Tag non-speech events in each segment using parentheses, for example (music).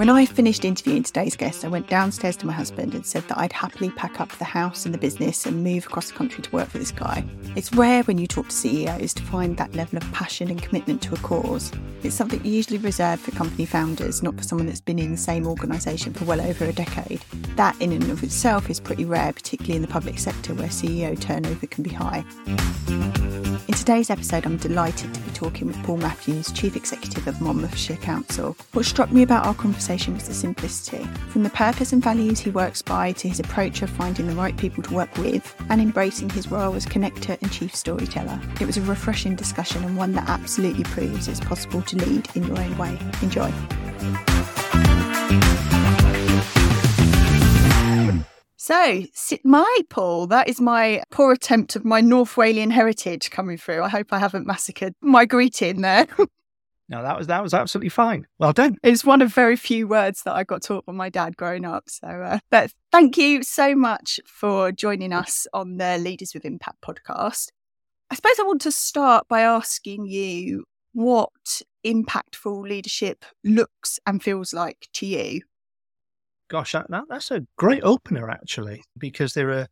When I finished interviewing today's guest, I went downstairs to my husband and said that I'd happily pack up the house and the business and move across the country to work for this guy. It's rare when you talk to CEOs to find that level of passion and commitment to a cause. It's something usually reserved for company founders, not for someone that's been in the same organisation for well over a decade. That, in and of itself, is pretty rare, particularly in the public sector where CEO turnover can be high. In today's episode, I'm delighted to be talking with Paul Matthews, Chief Executive of Monmouthshire Council. What struck me about our conversation was the simplicity. From the purpose and values he works by to his approach of finding the right people to work with and embracing his role as connector and chief storyteller. It was a refreshing discussion and one that absolutely proves it's possible to lead in your own way. Enjoy. So, Sut mae Paul. That is my poor attempt of my North Walian heritage coming through. I hope I haven't massacred my greeting there. (laughs) no, that was that was absolutely fine. Well done. It's one of very few words that I got taught by my dad growing up. So, uh, but thank you so much for joining us on the Leaders with Impact podcast. I suppose I want to start by asking you what impactful leadership looks and feels like to you. Gosh, that, that, that's a great opener actually, because there are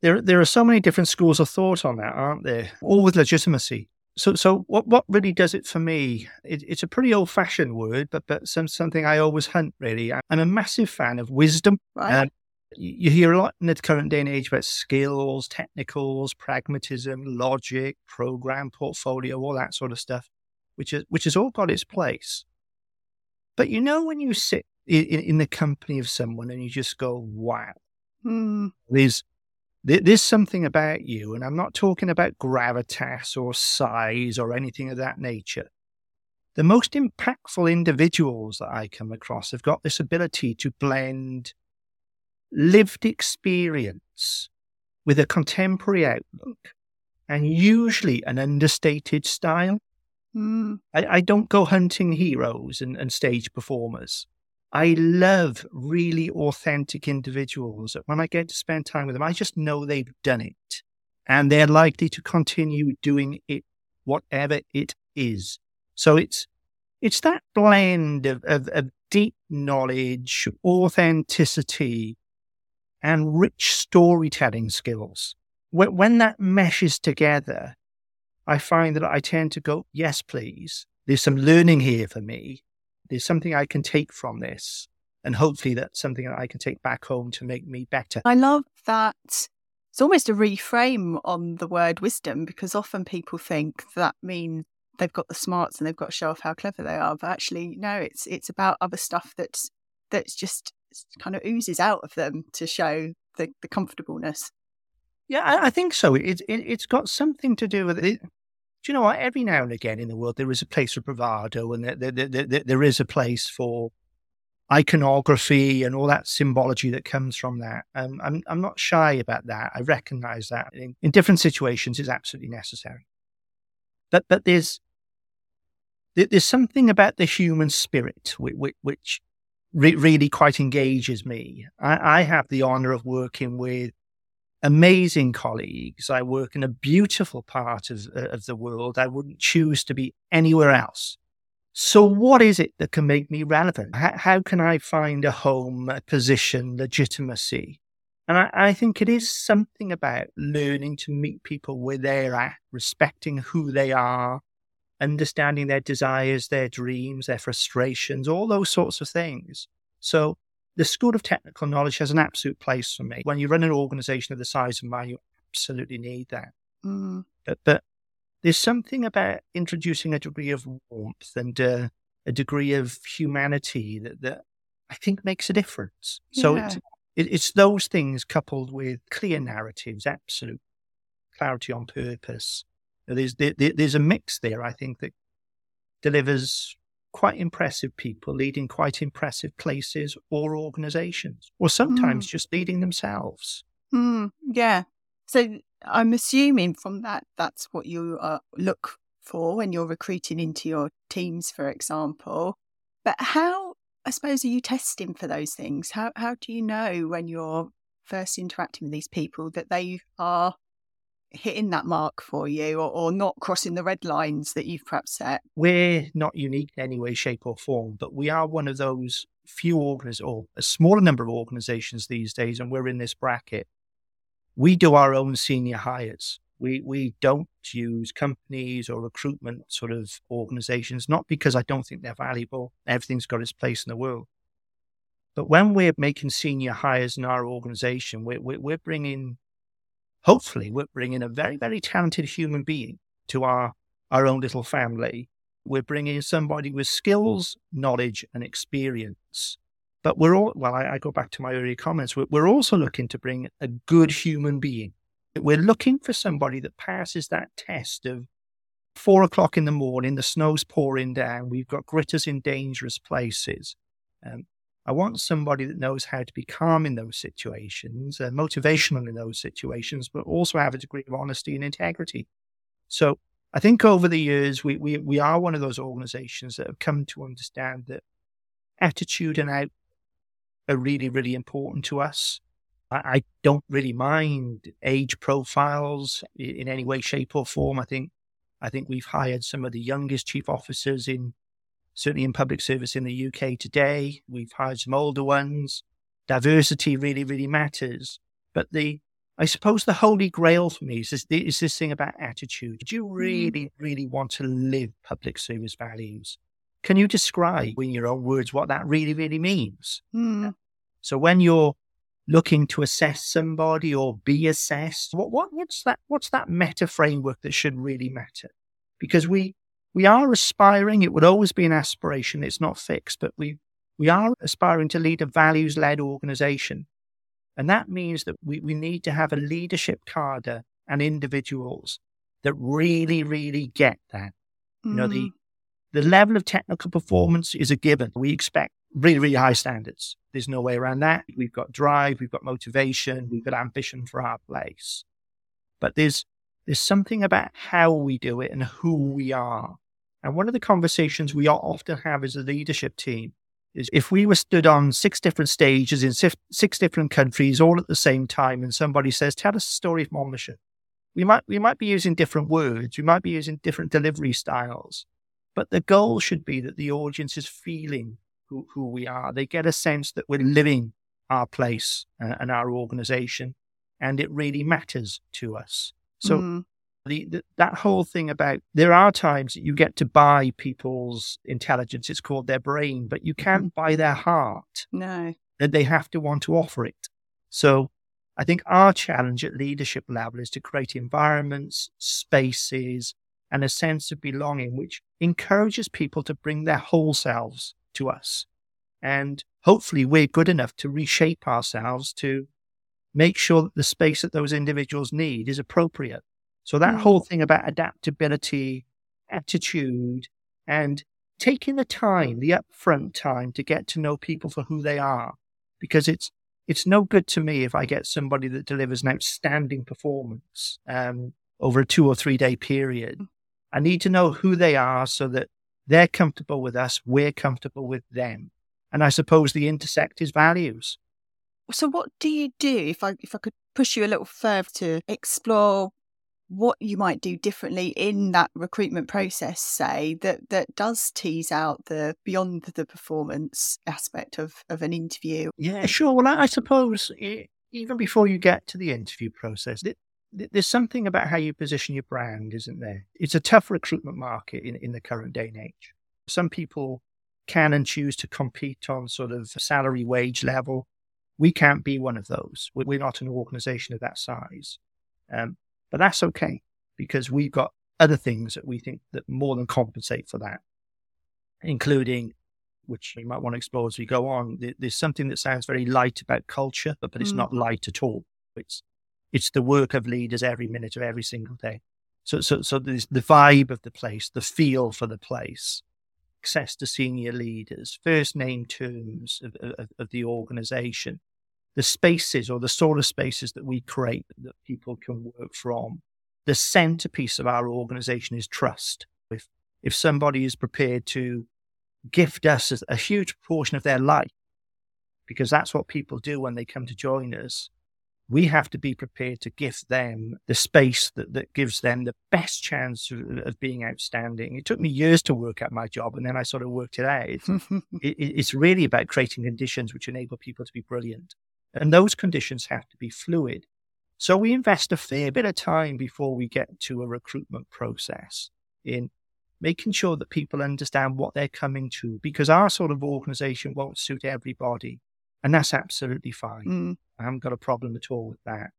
there there are so many different schools of thought on that, aren't there? All with legitimacy. So so what what really does it for me? It, it's a pretty old fashioned word, but but some, something I always hunt. Really, I'm a massive fan of wisdom. Right. Um, you hear a lot in the current day and age about skills, technicals, pragmatism, logic, program, portfolio, all that sort of stuff, which is which has all got its place. But you know when you sit in, in the company of someone and you just go, wow, mm. there's, there's something about you. And I'm not talking about gravitas or size or anything of that nature. The most impactful individuals that I come across have got this ability to blend lived experience with a contemporary outlook and usually an understated style. Mm. I, I, don't go hunting heroes and, and stage performers. I love really authentic individuals. When I get to spend time with them, I just know they've done it and they're likely to continue doing it, whatever it is. So it's, it's that blend of, of, of deep knowledge, authenticity, and rich storytelling skills. When, when that meshes together, I find that I tend to go, yes, please. There's some learning here for me there's something I can take from this. And hopefully that's something that I can take back home to make me better. I love that. It's almost a reframe on the word wisdom because often people think that means they've got the smarts and they've got to show off how clever they are. But actually, no, it's it's about other stuff that's that's just kind of oozes out of them to show the, the comfortableness. Yeah, I, I think so. It, it, it's got something to do with it do you know what? Every now and again in the world, there is a place for bravado and there, there, there, there is a place for iconography and all that symbology that comes from that. Um, I'm, I'm not shy about that. I recognize that in, in different situations is absolutely necessary. But, but there's, there's something about the human spirit which, which really quite engages me. I, I have the honor of working with amazing colleagues. I work in a beautiful part of, uh, of the world. I wouldn't choose to be anywhere else. So, what is it that can make me relevant? How, how can I find a home, a position, legitimacy? And I, I, think it is something about learning to meet people where they're at, respecting who they are, understanding their desires, their dreams, their frustrations, all those sorts of things. So, the School of Technical Knowledge has an absolute place for me. When you run an organization of the size of mine, you absolutely need that. Mm. But, but, there's something about introducing a degree of warmth and uh, a degree of humanity that, that I think makes a difference. So it's, it, it's those things coupled with clear narratives, absolute clarity on purpose. There's, there, there's a mix there, I think, that delivers quite impressive people leading quite impressive places or organizations, or sometimes mm. just leading themselves. Mm, yeah. So I'm assuming from that, that's what you uh, look for when you're recruiting into your teams, for example. But how, I suppose, are you testing for those things? How, how do you know when you're first interacting with these people that they are hitting that mark for you or, or not crossing the red lines that you've perhaps set? We're not unique in any way, shape, or form, but we are one of those few organizations, or a smaller number of organizations these days, and we're in this bracket. We do our own senior hires. We we don't use companies or recruitment sort of organizations, not because I don't think they're valuable. Everything's got its place in the world. But when we're making senior hires in our organization, we're, we're, we're bringing, hopefully, we're bringing a very, very talented human being to our, our own little family. We're bringing somebody with skills, knowledge, and experience. But we're all, well, I, I go back to my earlier comments, we're, we're also looking to bring a good human being. We're looking for somebody that passes that test of four o'clock in the morning, the snow's pouring down, we've got gritters in dangerous places. Um, I want somebody that knows how to be calm in those situations, uh, motivational in those situations, but also have a degree of honesty and integrity. So I think over the years, we, we, we are one of those organizations that have come to understand that attitude and out are really, really important to us. I, I don't really mind age profiles in any way, shape, or form. I think I think we've hired some of the youngest chief officers in certainly in public service in the UK today. We've hired some older ones. Diversity really, really matters. But the, I suppose the holy grail for me is this, is this thing about attitude. Do you mm. really, really want to live public service values? Can you describe in your own words what that really, really means? Mm. So when you're looking to assess somebody or be assessed, what, what, what's that, what's that meta framework that should really matter? Because we, we are aspiring, it would always be an aspiration, it's not fixed, but we, we are aspiring to lead a values led organization. And that means that we, we need to have a leadership cadre and individuals that really, really get that. Mm. You know, the, mm-hmm. the level of technical performance is a given. We expect really, really high standards. There's no way around that. We've got drive, we've got motivation, we've got ambition for our place. But there's there's something about how we do it and who we are and one of the conversations we often have as a leadership team is if we were stood on six different stages in six different countries all at the same time, and somebody says, "Tell us a story of Monmouthshire," we might we might be using different words, we might be using different delivery styles, but the goal should be that the audience is feeling who, who we are. They get a sense that we're living our place uh, and our organization, and it really matters to us. So. Mm the, the, that whole thing about there are times that you get to buy people's intelligence. It's called their brain, but you can't mm-hmm. buy their heart. No. And they have to want to offer it. So I think our challenge at leadership level is to create environments, spaces, and a sense of belonging, which encourages people to bring their whole selves to us. And hopefully we're good enough to reshape ourselves to make sure that the space that those individuals need is appropriate. So that mm. whole thing about adaptability, attitude, and taking the time, the upfront time to get to know people for who they are, because it's it's no good to me if I get somebody that delivers an outstanding performance um, over a two or three day period. Mm. I need to know who they are so that they're comfortable with us, we're comfortable with them, and I suppose the intersect is values. So, what do you do if I if I could push you a little further to explore what you might do differently in that recruitment process, say, that that does tease out the beyond the performance aspect of, of an interview? Yeah, sure. Well, I, suppose even before you get to the interview process, there's something about how you position your brand, isn't there? It's a tough recruitment market in, in the current day and age. Some people can and choose to compete on sort of salary wage level. We can't be one of those. We're not an organization of that size. Um, but that's okay because we've got other things that we think that more than compensate for that, including which you might want to explore as we go on. There's something that sounds very light about culture, but, but it's mm. not light at all. It's it's the work of leaders every minute of every single day. So so so there's the vibe of the place, the feel for the place, access to senior leaders, first name terms of, of, of the organization, the spaces or the sort of spaces that we create that people can work from. The centerpiece of our organization is trust. If, if somebody is prepared to gift us a huge portion of their life, because that's what people do when they come to join us, we have to be prepared to give them the space that, that gives them the best chance of, of being outstanding. It took me years to work at my job, and then I sort of worked it out. (laughs) it, it's really about creating conditions which enable people to be brilliant. And those conditions have to be fluid. So we invest a fair bit of time before we get to a recruitment process in making sure that people understand what they're coming to because our sort of organization won't suit everybody. And that's absolutely fine. Mm. I haven't got a problem at all with that.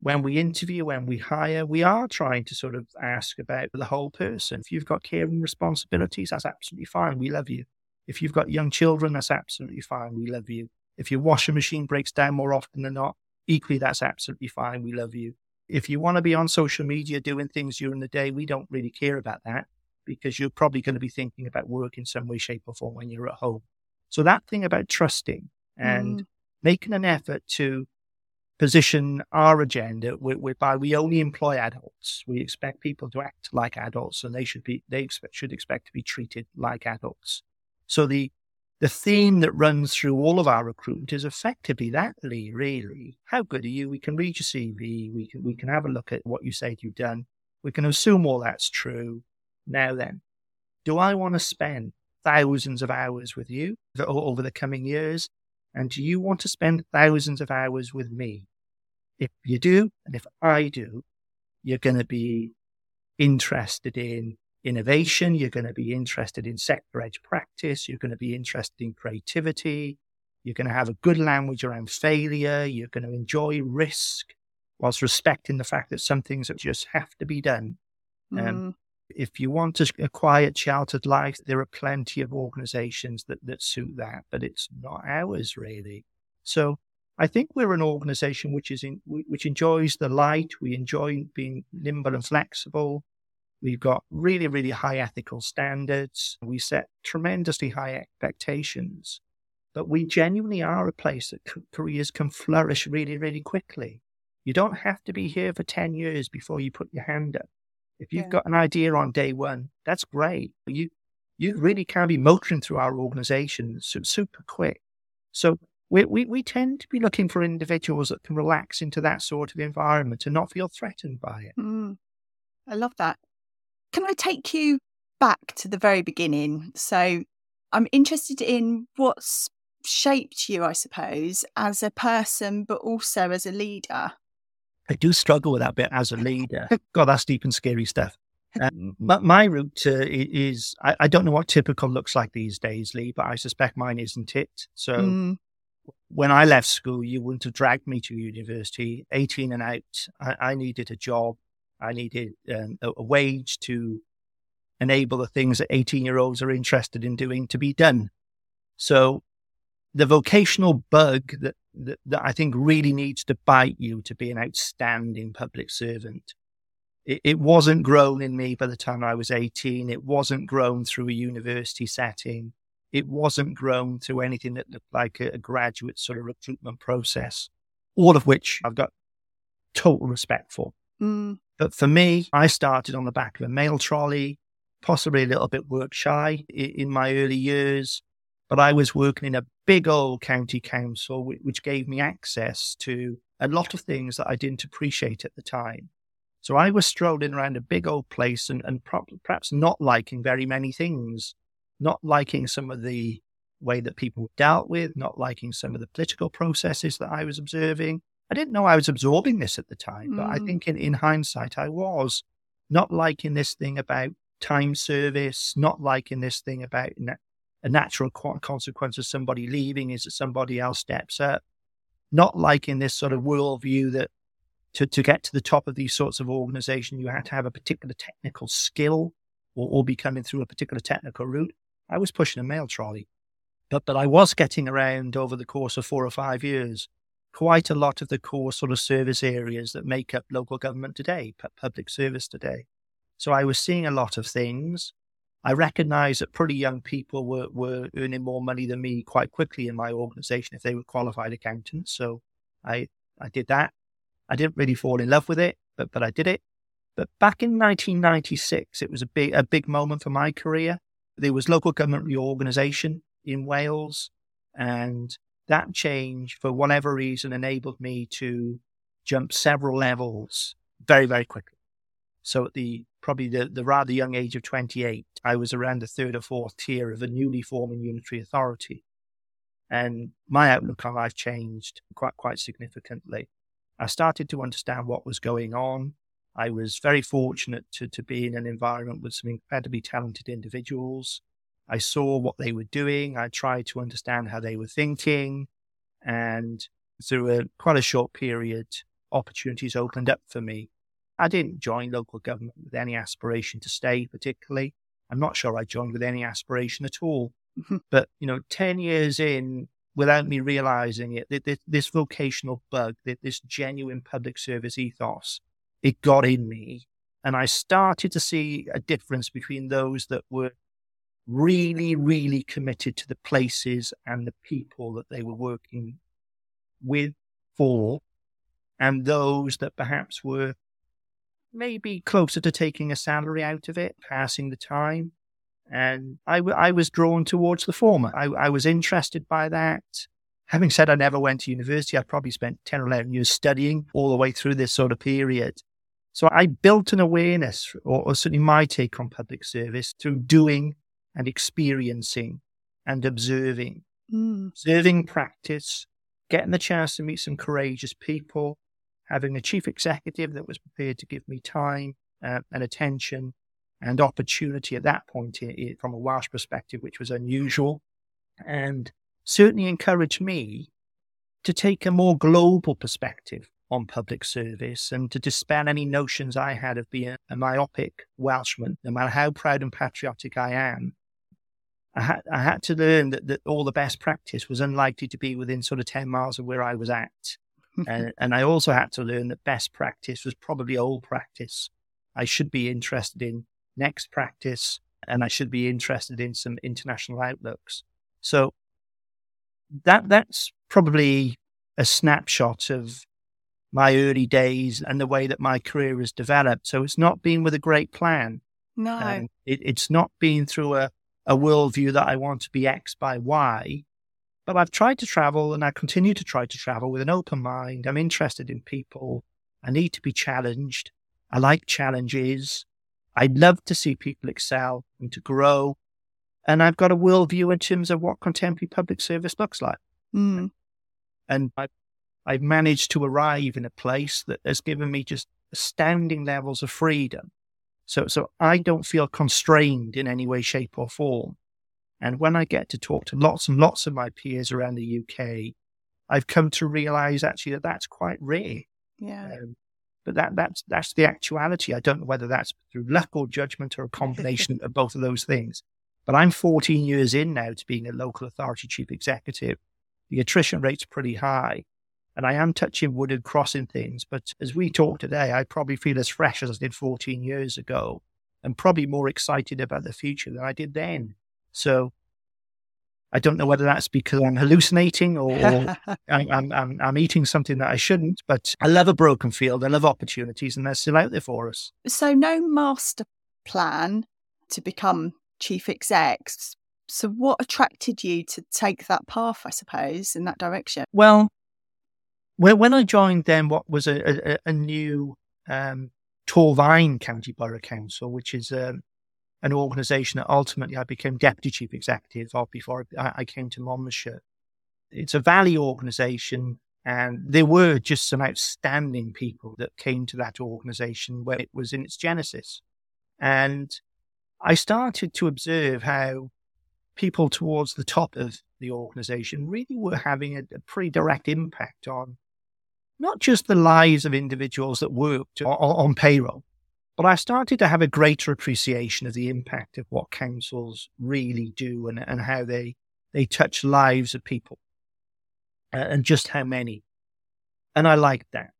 When we interview, when we hire, we are trying to sort of ask about the whole person. If you've got caring responsibilities, that's absolutely fine. We love you. If you've got young children, that's absolutely fine. We love you. If your washing machine breaks down more often than not, equally, that's absolutely fine. We love you. If you want to be on social media doing things during the day, we don't really care about that because you're probably going to be thinking about work in some way, shape, or form when you're at home. So that thing about trusting and mm. making an effort to position our agenda whereby we only employ adults. We expect people to act like adults and they should be, they expect, should expect to be treated like adults. So the, the theme that runs through all of our recruitment is effectively that, Lee, really. How good are you? We can read your CV. We can, we can have a look at what you say you've done. We can assume all that's true. Now then, do I want to spend thousands of hours with you over the coming years? And do you want to spend thousands of hours with me? If you do, and if I do, you're going to be interested in innovation. You're going to be interested in sector edge practice. You're going to be interested in creativity. You're going to have a good language around failure. You're going to enjoy risk whilst respecting the fact that some things just have to be done. Um, mm. Um, if you want a quiet, sheltered life, there are plenty of organizations that, that suit that, but it's not ours really. So I think we're an organization which is in, which enjoys the light. We enjoy being nimble and flexible. We've got really, really high ethical standards. We set tremendously high expectations, but we genuinely are a place that careers can flourish really, really quickly. You don't have to be here for 10 years before you put your hand up. If you've yeah. got an idea on day one, that's great. You you really can be motoring through our organization super quick. So we, we, we tend to be looking for individuals that can relax into that sort of environment and not feel threatened by it. Mm, I love that. Can I take you back to the very beginning? So I'm interested in what's shaped you, I suppose, as a person, but also as a leader. I do struggle with that bit as a leader. (laughs) God, that's deep and scary stuff. Um, but my route uh, is, I, I, don't know what typical looks like these days, Lee, but I suspect mine isn't it. So mm. when I left school, you wouldn't have dragged me to university. 18 and out, I, I needed a job. I needed um, a, a wage to enable the things that 18 year olds are interested in doing to be done. So the vocational bug that, that, that, I think really needs to bite you to be an outstanding public servant. It, wasn't grown in me by the time I was 18. It wasn't grown through a university setting. It wasn't grown through anything that looked like a, a graduate sort of recruitment process, all of which I've got total respect for. Mm. But for me, I started on the back of a mail trolley, possibly a little bit work shy in my early years but I was working in a big old county council, which gave me access to a lot of things that I didn't appreciate at the time. So I was strolling around a big old place and, and perhaps not liking very many things, not liking some of the way that people dealt with, not liking some of the political processes that I was observing. I didn't know I was absorbing this at the time, mm. but I mm. think in, in hindsight, I was not liking this thing about time service, not liking this thing about a natural consequence of somebody leaving is that somebody else steps up. Not liking this sort of worldview that to, to get to the top of these sorts of organization, you had to have a particular technical skill or, or be coming through a particular technical route. I was pushing a mail trolley, but, but I was getting around over the course of four or five years quite a lot of the core sort of service areas that make up local government today, public service today. So I was seeing a lot of things. I recognized that pretty young people were, were earning more money than me quite quickly in my organization if they were qualified accountants. So I, I did that. I didn't really fall in love with it, but, but I did it. But back in 1996, it was a big, a big moment for my career. There was local government reorganization in Wales, and that change, for whatever reason, enabled me to jump several levels very, very quickly. So at the probably the, the rather young age of 28, I was around the third or fourth tier of a newly forming unitary authority. And my outlook on life changed quite, quite significantly. I started to understand what was going on. I was very fortunate to, to be in an environment with some incredibly talented individuals. I saw what they were doing. I tried to understand how they were thinking. And through a quite a short period, opportunities opened up for me. I didn't join local government with any aspiration to stay, particularly. I'm not sure I joined with any aspiration at all. Mm-hmm. But, you know, 10 years in, without me realizing it, this, this vocational bug, this genuine public service ethos, it got in me. And I started to see a difference between those that were really, really committed to the places and the people that they were working with, for, and those that perhaps were maybe closer to taking a salary out of it, passing the time. And I, w- I was drawn towards the former. I, I was interested by that. Having said I never went to university, I probably spent 10 or 11 years studying all the way through this sort of period. So I built an awareness, or, or certainly my take on public service, through doing and experiencing and observing. Mm. Observing practice, getting the chance to meet some courageous people, having a chief executive that was prepared to give me time uh, and attention and opportunity at that point it, it, from a Welsh perspective, which was unusual, and certainly encouraged me to take a more global perspective on public service and to dispel any notions I had of being a myopic Welshman, no matter how proud and patriotic I am. I had, I had to learn that, that all the best practice was unlikely to be within sort of 10 miles of where I was at (laughs) and, and I also had to learn that best practice was probably old practice. I should be interested in next practice and I should be interested in some international outlooks. So that that's probably a snapshot of my early days and the way that my career has developed. So it's not been with a great plan. No. Um, it, it's not been through a, a worldview that I want to be X by Y. But I've tried to travel and I continue to try to travel with an open mind. I'm interested in people. I need to be challenged. I like challenges. I'd love to see people excel and to grow. And I've got a worldview in terms of what contemporary public service looks like. Mm. And I've, I've managed to arrive in a place that has given me just astounding levels of freedom. So, so I don't feel constrained in any way, shape, or form. And when I get to talk to lots and lots of my peers around the UK, I've come to realize actually that that's quite rare. Yeah. Um, but that that's that's the actuality. I don't know whether that's through luck or judgment or a combination (laughs) of both of those things. But I'm 14 years in now to being a local authority chief executive. The attrition rate's pretty high. And I am touching wood and crossing things. But as we talk today, I probably feel as fresh as I did 14 years ago and probably more excited about the future than I did then. So I don't know whether that's because I'm hallucinating or, or (laughs) I'm, I'm, I'm, eating something that I shouldn't, but I love a broken field. I love opportunities, and they're still out there for us. So, no master plan to become chief execs. So, what attracted you to take that path, I suppose, in that direction? Well, when I joined then, what was a, a, a new um, Torfaen County Borough Council, which is um, an organization that ultimately I became deputy chief executive of before I came to Monmouthshire. It's a valley organization, and there were just some outstanding people that came to that organization when it was in its genesis. And I started to observe how people towards the top of the organization really were having a, a pretty direct impact on not just the lives of individuals that worked on, on payroll, but I started to have a greater appreciation of the impact of what councils really do and, and how they, they touch lives of people uh, and just how many. And I liked that.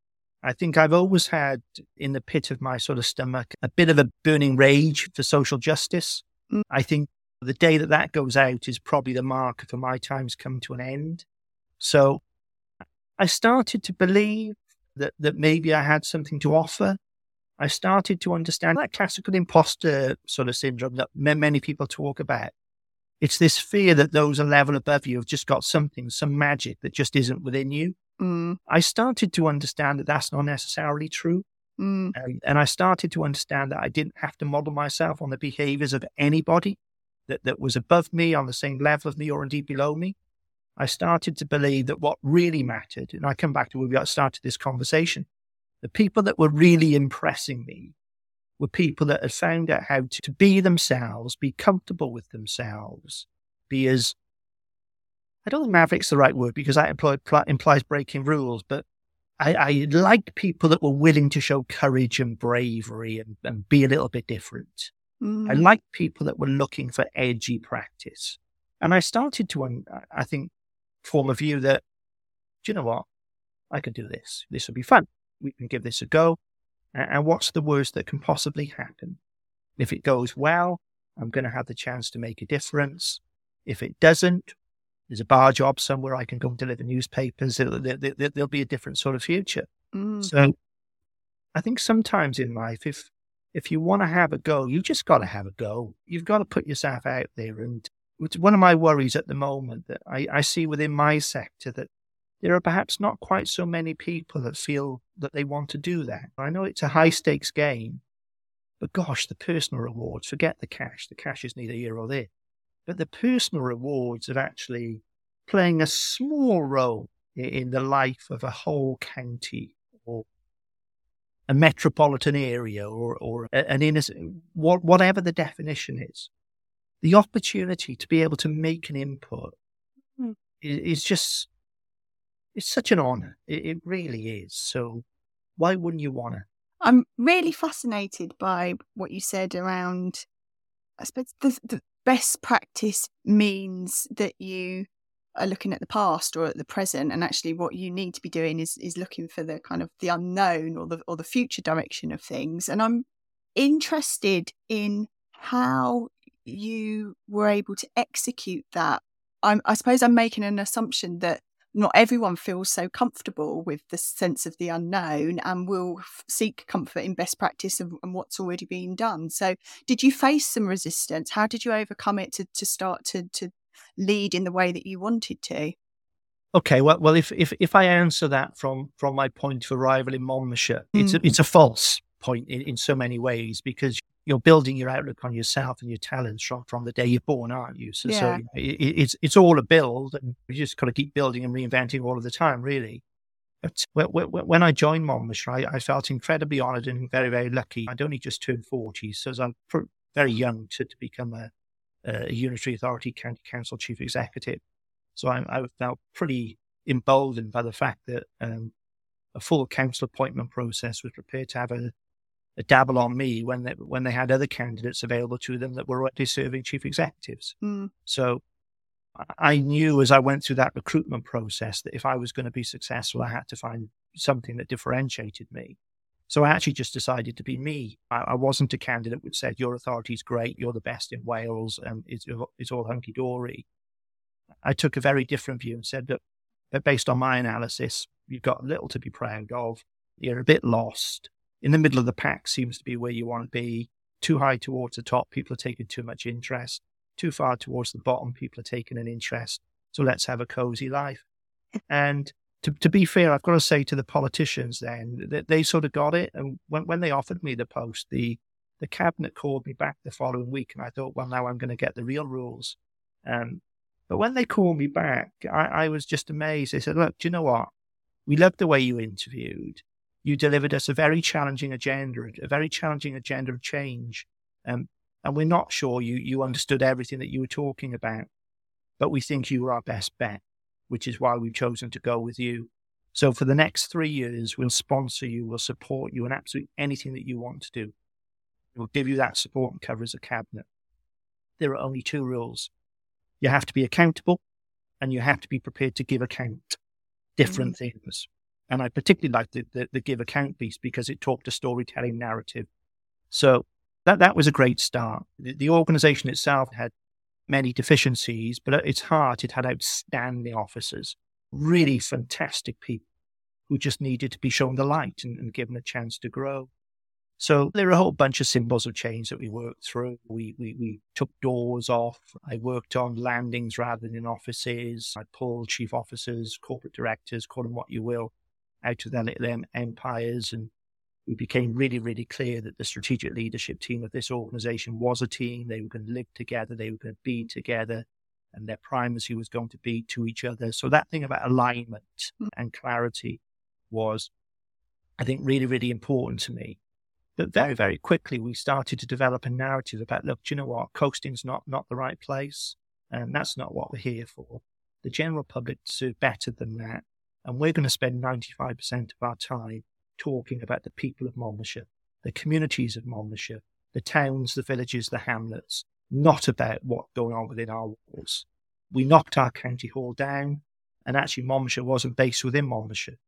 I think I've always had in the pit of my sort of stomach a bit of a burning rage for social justice. Mm. I think the day that that goes out is probably the marker for my time's come to an end. So I started to believe that, that maybe I had something to offer I started to understand that classical imposter sort of syndrome that many people talk about. It's this fear that those a level above you have just got something, some magic that just isn't within you. Mm. I started to understand that that's not necessarily true. Mm. And, and I started to understand that I didn't have to model myself on the behaviors of anybody that, that was above me, on the same level of me, or indeed below me. I started to believe that what really mattered, and I come back to where we started this conversation, the people that were really impressing me were people that had found out how to, to be themselves, be comfortable with themselves, be as I don't think maverick's the right word because that pl- implies breaking rules, but I, I like people that were willing to show courage and bravery and, and be a little bit different. Mm. I liked people that were looking for edgy practice. And I started to, un- I think, form a view that, do you know what? I can do this. This will be fun. We can give this a go. And, what's the worst that can possibly happen? If it goes well, I'm going to have the chance to make a difference. If it doesn't, there's a bar job somewhere I can go and deliver newspapers. It'll, there, there, there'll be a different sort of future. Mm. So I think sometimes in life, if if you want to have a go, you just got to have a go. You've got to put yourself out there. And it's one of my worries at the moment that I, I see within my sector that there are perhaps not quite so many people that feel that they want to do that. I know it's a high stakes game, but gosh, the personal rewards, forget the cash. The cash is neither here or there. But the personal rewards of actually playing a small role in the life of a whole county or a metropolitan area or, or an inner, whatever the definition is, the opportunity to be able to make an input Mm. is, is just, it's such an honor. It, it really is. So why wouldn't you want to? I'm really fascinated by what you said around, I suppose, the, the best practice means that you are looking at the past or at the present and actually what you need to be doing is is looking for the kind of the unknown or the or the future direction of things and i'm interested in how you were able to execute that I'm, i suppose i'm making an assumption that not everyone feels so comfortable with the sense of the unknown and will f- seek comfort in best practice and, and what's already been done. So, did you face some resistance? How did you overcome it to, to start to, to lead in the way that you wanted to? Okay, well, well, if if if I answer that from from my point of arrival in Monmouthshire, it's a, Mm. it's a false point in, in so many ways because you're building your outlook on yourself and your talents from, from the day you're born, aren't you? So, so Yeah. know, it, it's it's all a build, and you just got to keep building and reinventing all of the time, really. But when, I joined Monmouthshire, I, I felt incredibly honoured and very very lucky. I'd only just turned forty, so I'm very young to, to become a, a unitary authority county council chief executive. So I, I felt pretty emboldened by the fact that um, a full council appointment process was prepared to have a dabble on me when they, when they had other candidates available to them that were already serving chief executives. Mm. So I- knew as I went through that recruitment process that if I was going to be successful, I had to find something that differentiated me. So I actually just decided to be me. I, I wasn't a candidate which said, Your authority is great, you're the best in Wales, and it's, it's all hunky dory. I took a very different view and said that, that based on my analysis, you've got little to be proud of. You're a bit lost. In the middle of the pack seems to be where you want to be. Too high towards the top, people are taking too much interest. Too far towards the bottom, people are taking an interest. So let's have a cozy life. And to, to be fair, I've got to say to the politicians then that they sort of got it. And when, when they offered me the post, the, the cabinet called me back the following week. And I thought, well, now I'm going to get the real rules. Um, but when they called me back, I, I was just amazed. They said, look, do you know what? We loved the way you interviewed. You delivered us a very challenging agenda, a very challenging agenda of change. Um, and we're not sure you, you understood everything that you were talking about, but we think you were our best bet, which is why we've chosen to go with you. So for the next three years, we'll sponsor you, we'll support you in absolutely anything that you want to do. We'll give you that support and cover as a cabinet. There are only two rules. You have to be accountable and you have to be prepared to give account. Different things. And I particularly liked the, the, the give account piece because it talked a storytelling narrative. So that, that was a great start. The, the organization itself had many deficiencies, but at its heart, it had outstanding officers, really fantastic people who just needed to be shown the light and, and given a chance to grow. So there are a whole bunch of symbols of change that we worked through. We, we, we took doors off. I worked on landings rather than in offices. I pulled chief officers, corporate directors, call them what you will, out of their little empires. And it became really, really clear that the strategic leadership team of this organization was a team. They were going to live together. They were going to be together and their primacy was going to be to each other. So that thing about alignment mm. and clarity was, I think, really, really important to me. But very, very quickly, we started to develop a narrative about, look, do you know what? Coasting's not, not the right place. And that's not what we're here for. The general public deserve better than that. And we're going to spend 95% of our time talking about the people of Monmouthshire, the communities of Monmouthshire, the towns, the villages, the hamlets, not about what's going on within our walls. We knocked our county hall down, and actually Monmouthshire wasn't based within Monmouthshire.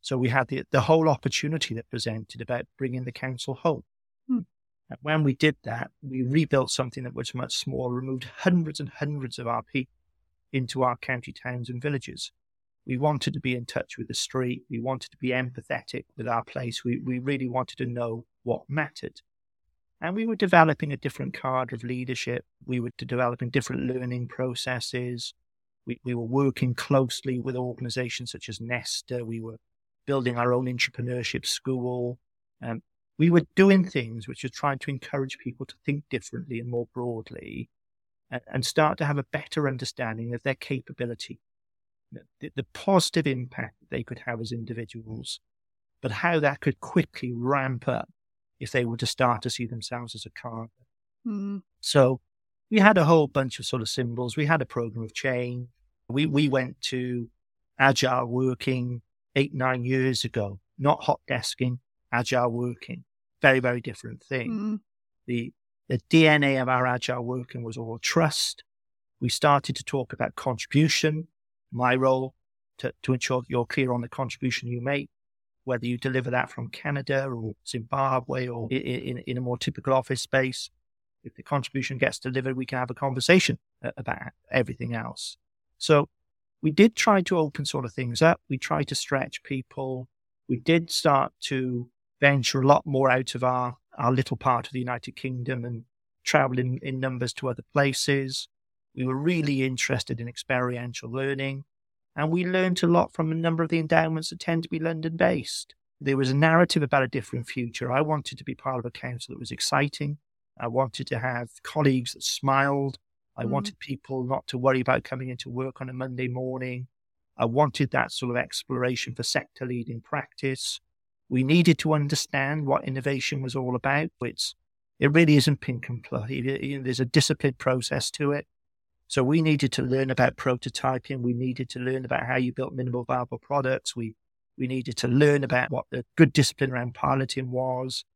So we had the, the whole opportunity that presented about bringing the council home. Hmm. And when we did that, we rebuilt something that was much smaller, removed hundreds and hundreds of our people into our county towns and villages. We wanted to be in touch with the street. We wanted to be empathetic with our place. We, we really wanted to know what mattered. And we were developing a different cadre of leadership. We were developing different learning processes. We, we were working closely with organizations such as Nesta. We were building our own entrepreneurship school. Um, we were doing things which were trying to encourage people to think differently and more broadly and, and start to have a better understanding of their capability, the, the positive impact they could have as individuals, but how that could quickly ramp up if they were to start to see themselves as a car. Mm. So we had a whole bunch of sort of symbols. We had a program of change. We we went to agile working eight nine years ago, not hot desking, agile working, very very different thing. Mm. The the DNA of our agile working was all trust. We started to talk about contribution, my role to, to ensure that you're clear on the contribution you make whether you deliver that from Canada or Zimbabwe or in, in, a more typical office space. If the contribution gets delivered, we can have a conversation uh, about everything else. So we did try to open sort of things up. We tried to stretch people. We did start to venture a lot more out of our, our little part of the United Kingdom and travel in, in numbers to other places. We were really interested in experiential learning. And we learned a lot from a number of the endowments that tend to be London based. There was a narrative about a different future. I wanted to be part of a council that was exciting. I wanted to have colleagues that smiled. I mm. wanted people not to worry about coming into work on a Monday morning. I wanted that sort of exploration for sector leading practice. We needed to understand what innovation was all about. It's, it really isn't pink and fluffy. There's a disciplined process to it. So we needed to learn about prototyping. We needed to learn about how you built minimal viable products. We we needed to learn about what the good discipline around piloting was.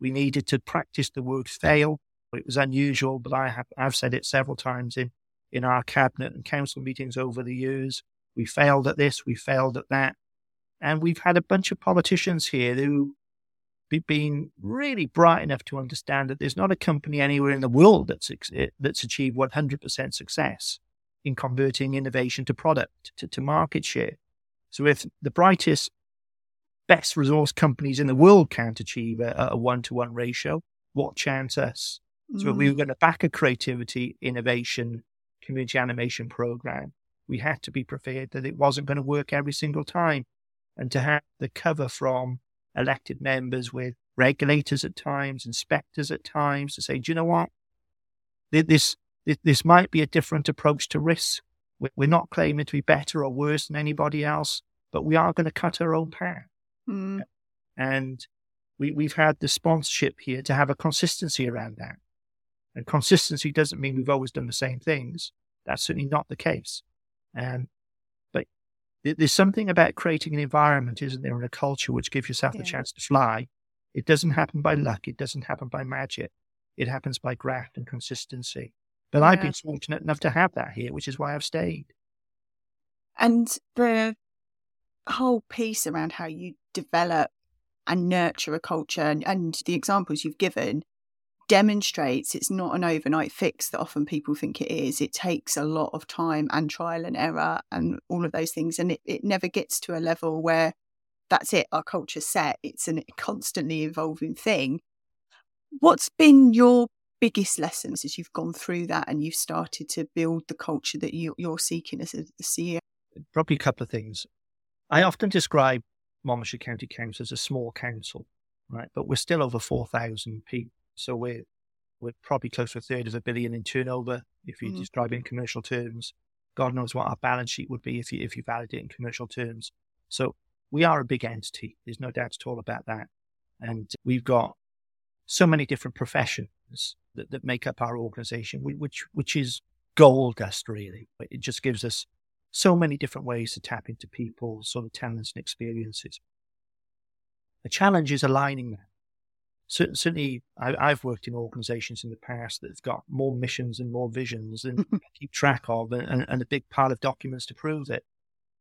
We needed to practice the word fail. It was unusual, but I have I've said it several times in in our cabinet and council meetings over the years. We failed at this, we failed at that. And we've had a bunch of politicians here who been really bright enough to understand that there's not a company anywhere in the world that's that's achieved 100% success in converting innovation to product to, to market share. So if the brightest, best resource companies in the world can't achieve a one to one ratio, what chance us? Mm. So if we were mm. going to back a creativity, innovation, community animation program, we had to be prepared that it wasn't going to work every single time. And to have the cover from elected members with regulators at times, inspectors at times to say, do you know what? This, this, this might be a different approach to risk. We're not claiming to be better or worse than anybody else, but we are going to cut our own path. Mm. And we, we've had the sponsorship here to have a consistency around that. And consistency doesn't mean we've always done the same things. That's certainly not the case. And there's something about creating an environment, isn't there, in a culture which gives yourself yeah. the chance to fly. It doesn't happen by luck. It doesn't happen by magic. It happens by graft and consistency. But yeah. I've been fortunate enough to have that here, which is why I've stayed. And the whole piece around how you develop and nurture a culture and, and the examples you've given demonstrates it's not an overnight fix that often people think it is. It takes a lot of time and trial and error and all of those things. And it, it never gets to a level where that's it, our culture's set. It's a constantly evolving thing. What's been your biggest lessons as you've gone through that and you've started to build the culture that you, are seeking as a CEO? Probably a couple of things. I often describe Monmouthshire County Council as a small council, right? But we're still over 4,000 people. So we're, we're probably close to a third of a billion in turnover if you mm. describe it in commercial terms. God knows what our balance sheet would be if you, if you validate it in commercial terms. So we are a big entity. There's no doubt at all about that. And we've got so many different professions that, that make up our organization, which, which is gold dust, really. It just gives us so many different ways to tap into people's sort of talents and experiences. The challenge is aligning that. Certainly, I, have worked in organizations in the past that have got more missions and more visions than (laughs) keep track of, and, and a big pile of documents to prove it.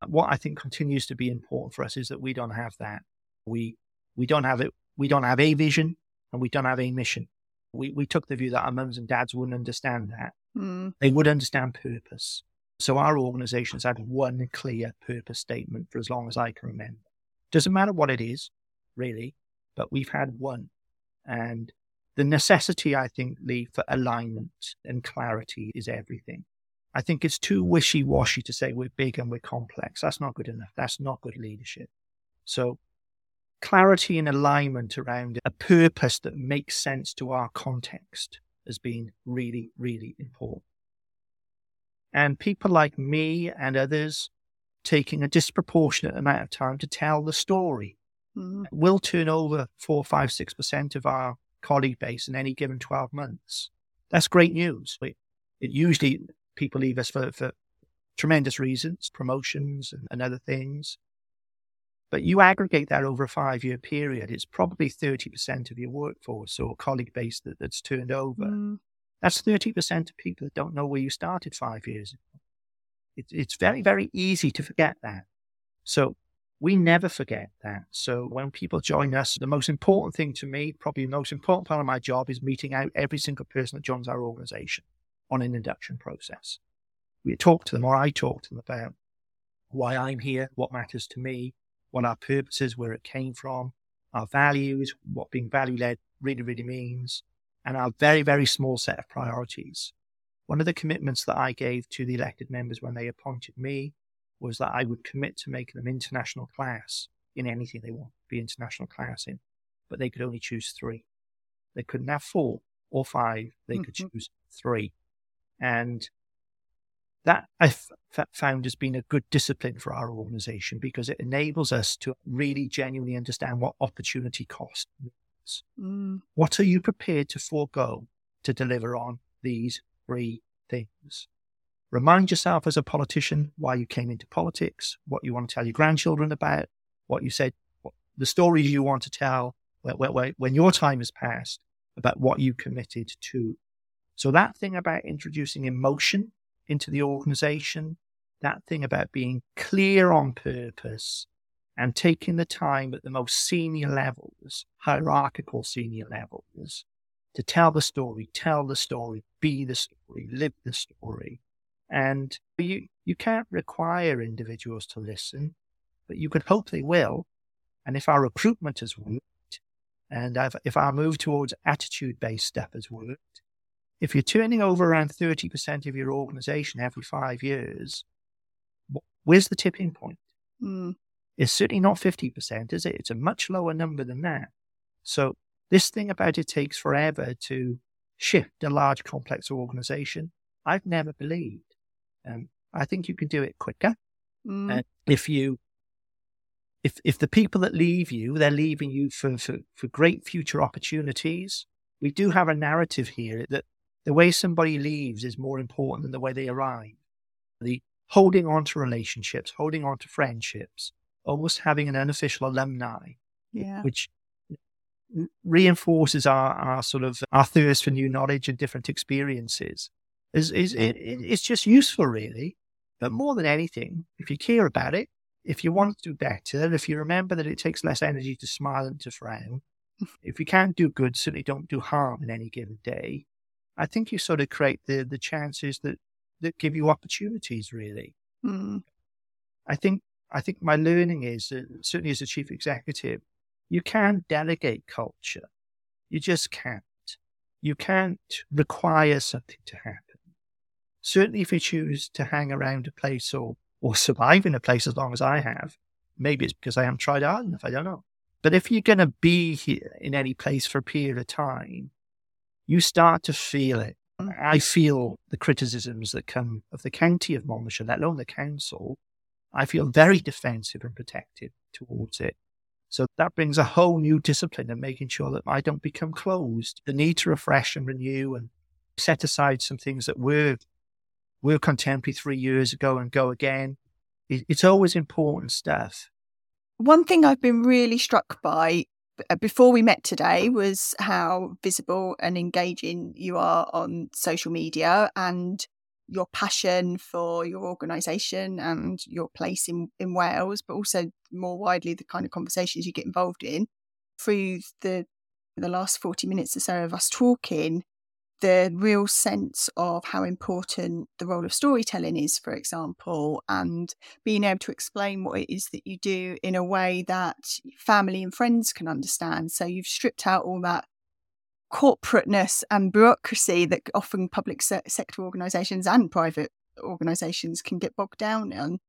What I think continues to be important for us is that we don't have that. We we don't have it. We don't have a vision, and we don't have a mission. We we took the view that our mums and dads wouldn't understand that. Mm. They would understand purpose. So our organization's had one clear purpose statement for as long as I can remember. Doesn't matter what it is, really, but we've had one. And the necessity, I think, Lee, for alignment and clarity is everything. I think it's too wishy washy to say we're big and we're complex. That's not good enough. That's not good leadership. So, clarity and alignment around a purpose that makes sense to our context has been really, really important. And people like me and others taking a disproportionate amount of time to tell the story. Mm-hmm. We'll turn over four, five, six percent of our colleague base in any given 12 months. That's great news. It, it usually people leave us for, for tremendous reasons, promotions and, and other things. But you aggregate that over a five year period, it's probably 30% of your workforce or colleague base that, that's turned over. Mm. That's 30% of people that don't know where you started five years ago. It, it's very, very easy to forget that. So we never forget that. So when people join us, the most important thing to me, probably the most important part of my job is meeting out every single person that joins our organization on an induction process. We talk to them or I talk to them about why I'm here, what matters to me, what our purpose is, where it came from, our values, what being value led really, really means, and our very, very small set of priorities. One of the commitments that I gave to the elected members when they appointed me was that I would commit to making them international class in anything they want to be international class in, but they could only choose three. They couldn't have four or five. They mm-hmm. could choose three. And that I f- found has been a good discipline for our organization because it enables us to really genuinely understand what opportunity cost Mm. What are you prepared to forego to deliver on these three things? Remind yourself as a politician why you came into politics, what you want to tell your grandchildren about, what you said, what, the stories you want to tell when, when, when your time has passed about what you committed to. So that thing about introducing emotion into the organization, that thing about being clear on purpose, and taking the time at the most senior levels, hierarchical senior levels, to tell the story, tell the story, be the story, live the story. And you, you can't require individuals to listen, but you can hope they will. And if our recruitment has worked, and if our move towards attitude based stuff has worked, if you're turning over around 30% of your organization every five years, where's the tipping point? Mm. It's certainly not 50%, is it? It's a much lower number than that. So, this thing about it takes forever to shift a large, complex organization, I've never believed. Um, I think you can do it quicker. Mm. And if you, if, if the people that leave you, they're leaving you for, for, for great future opportunities. We do have a narrative here that the way somebody leaves is more important than the way they arrive. The holding on to relationships, holding on to friendships, almost having an unofficial alumni, yeah. which reinforces our, our sort of our thirst for new knowledge and different experiences. Is is it, it's just useful, really. But more than anything, if you care about it, if you want to do better, if you remember that it takes less energy to smile than to frown, (laughs) if you can't do good, certainly don't do harm in any given day. I think you sort of create the the chances that that give you opportunities. Really, mm. I think I think my learning is that certainly as a chief executive, you can delegate culture. You just can't. you can't require something to happen. Certainly, if you choose to hang around a place or, or survive in a place as long as I have, maybe it's because I haven't tried hard enough. I don't know. But if you're going to be here in any place for a period of time, you start to feel it. I feel the criticisms that come of the county of Monmouthshire, let alone the council. I feel very defensive and protective towards it. So that brings a whole new discipline of making sure that I don't become closed. The need to refresh and renew and set aside some things that were were contemporary three years ago and go again. It's always important stuff. One thing I've been really struck by uh, before we met today was how visible and engaging you are on social media and your passion for your organisation and your place in, in Wales, but also more widely the kind of conversations you get involved in through the the last 40 minutes or so of us talking the real sense of how important the role of storytelling is, for example, and being able to explain what it is that you do in a way that family and friends can understand. So you've stripped out all that corporateness and bureaucracy that often public se- sector organisations and private organisations can get bogged down in.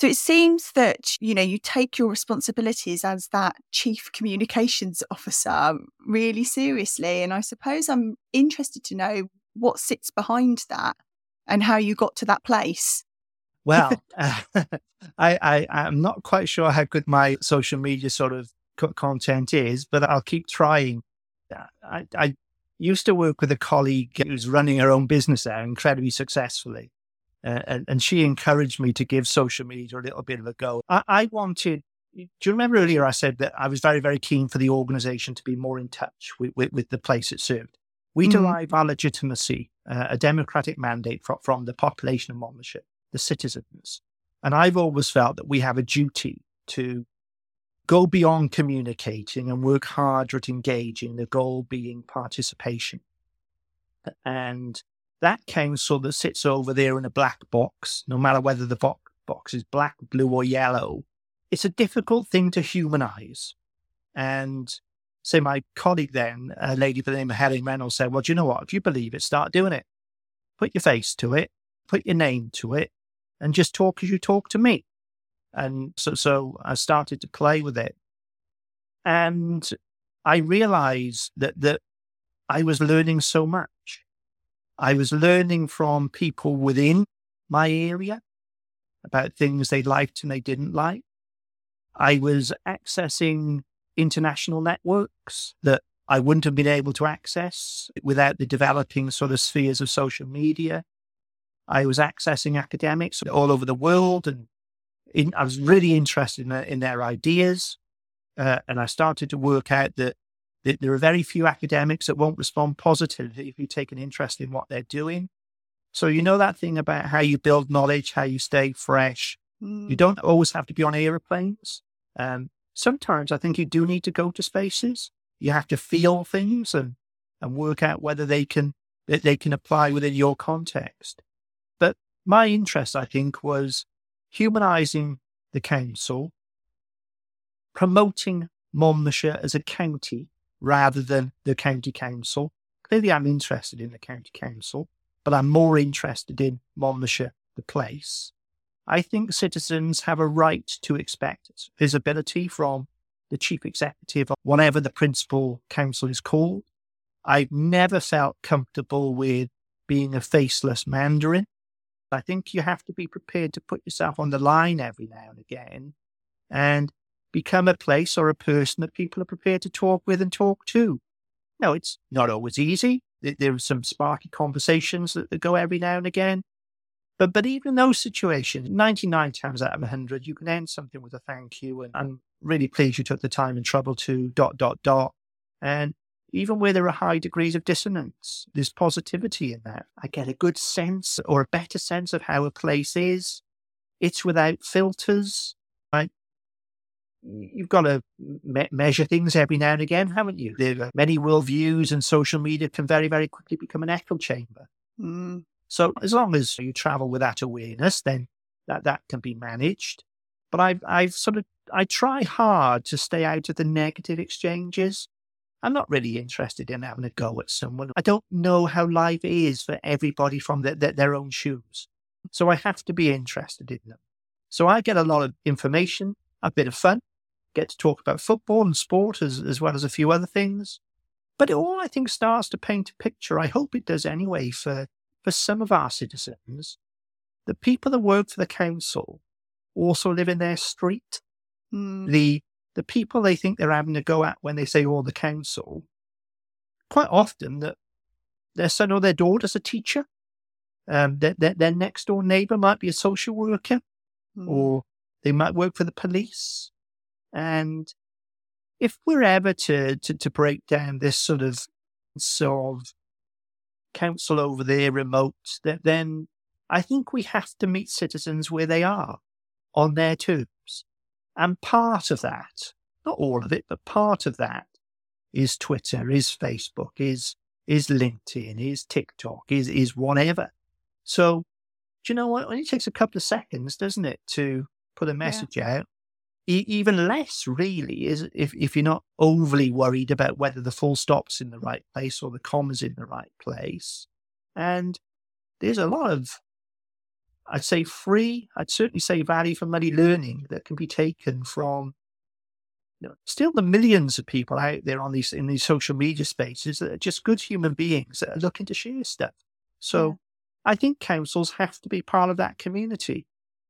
So it seems that, you know, you take your responsibilities as that chief communications officer really seriously. And I suppose I'm interested to know what sits behind that and how you got to that place. Well, uh, (laughs) I, I, I'm not quite sure how good my social media sort of content is, but I'll keep trying I, I used to work with a colleague who's running her own business there incredibly successfully. Uh, and, and, she encouraged me to give social media a little bit of a go. I, I, wanted, do you remember earlier I said that I was very, very keen for the organization to be more in touch with, with, with the place it served? We mm-hmm. derive our legitimacy, uh, a democratic mandate from, from the population of Monmouthshire, the citizens. And I've always felt that we have a duty to go beyond communicating and work harder at engaging, the goal being participation. And that council that sits over there in a black box, no matter whether the box is black, blue, or yellow, it's a difficult thing to humanize. And say my colleague then, a lady by the name of Helen Reynolds, said, Well, do you know what? If you believe it, start doing it. Put your face to it, put your name to it, and just talk as you talk to me. And so, so I started to play with it. And I realized that, that I was learning so much. I was learning from people within my area about things they liked and they didn't like. I was accessing international networks that I wouldn't have been able to access without the developing sort of spheres of social media. I was accessing academics all over the world and in, I was really interested in, in their ideas. Uh, and I started to work out that, that there are very few academics that won't respond positively if you take an interest in what they're doing. So, you know, that thing about how you build knowledge, how you stay fresh. Mm. You don't always have to be on airplanes. Um, sometimes I think you do need to go to spaces. You have to feel things and, and work out whether they can, that they can apply within your context. But my interest, I think, was humanising the council, promoting Monmouthshire as a county rather than the county council. Clearly, I'm interested in the county council, but I'm more interested in Monmouthshire, the place. I think citizens have a right to expect visibility from the chief executive, whatever the principal council is called. I've never felt comfortable with being a faceless Mandarin. I think you have to be prepared to put yourself on the line every now and again and become a place or a person that people are prepared to talk with and talk to. No, it's not always easy. There are some sparky conversations that, go every now and again. But, but even in those situations, 99 times out of 100, you can end something with a thank you. And I'm really pleased you took the time and trouble to dot, dot, dot. And even where there are high degrees of dissonance, there's positivity in that. I get a good sense or a better sense of how a place is. It's without filters. You've got to me- measure things every now and again, haven't you? There are many worldviews, and social media can very, very quickly become an echo chamber. Mm. So as long as you travel with that awareness, then that, that can be managed. But I've, I've sort of, I try hard to stay out of the negative exchanges I'm not really interested in having a go at someone. I don't know how life is for everybody from their, their, their own shoes. So I have to be interested in them. So I get a lot of information, a bit of fun, get to talk about football and sport as, as well as a few other things. But it all, I think, starts to paint a picture. I hope it does anyway for, for some of our citizens. The people that work for the council also live in their street. Mm. The the people they think they're having to go at when they say, oh, the council, quite often that their son or their daughter's a teacher. Um, their, their, their next door neighbor might be a social worker Mm. or they might work for the police. And if we're ever to, to, to break down this sort of sort of council over there remote, th- then I think we have to meet citizens where they are on their terms. And part of that, not all of it, but part of that is Twitter, is Facebook, is is LinkedIn, is TikTok, is is whatever. So do you know what? It only takes a couple of seconds, doesn't it, to put a message out? E- even less, really, is if, if you're not overly worried about whether the full stop's in the right place or the comma's in the right place. And there's a lot of, I'd say, free, I'd certainly say value for money learning that can be taken from you know, still the millions of people out there on these in these social media spaces that are just good human beings that are looking to share stuff. So Yeah. I think councils have to be part of that community.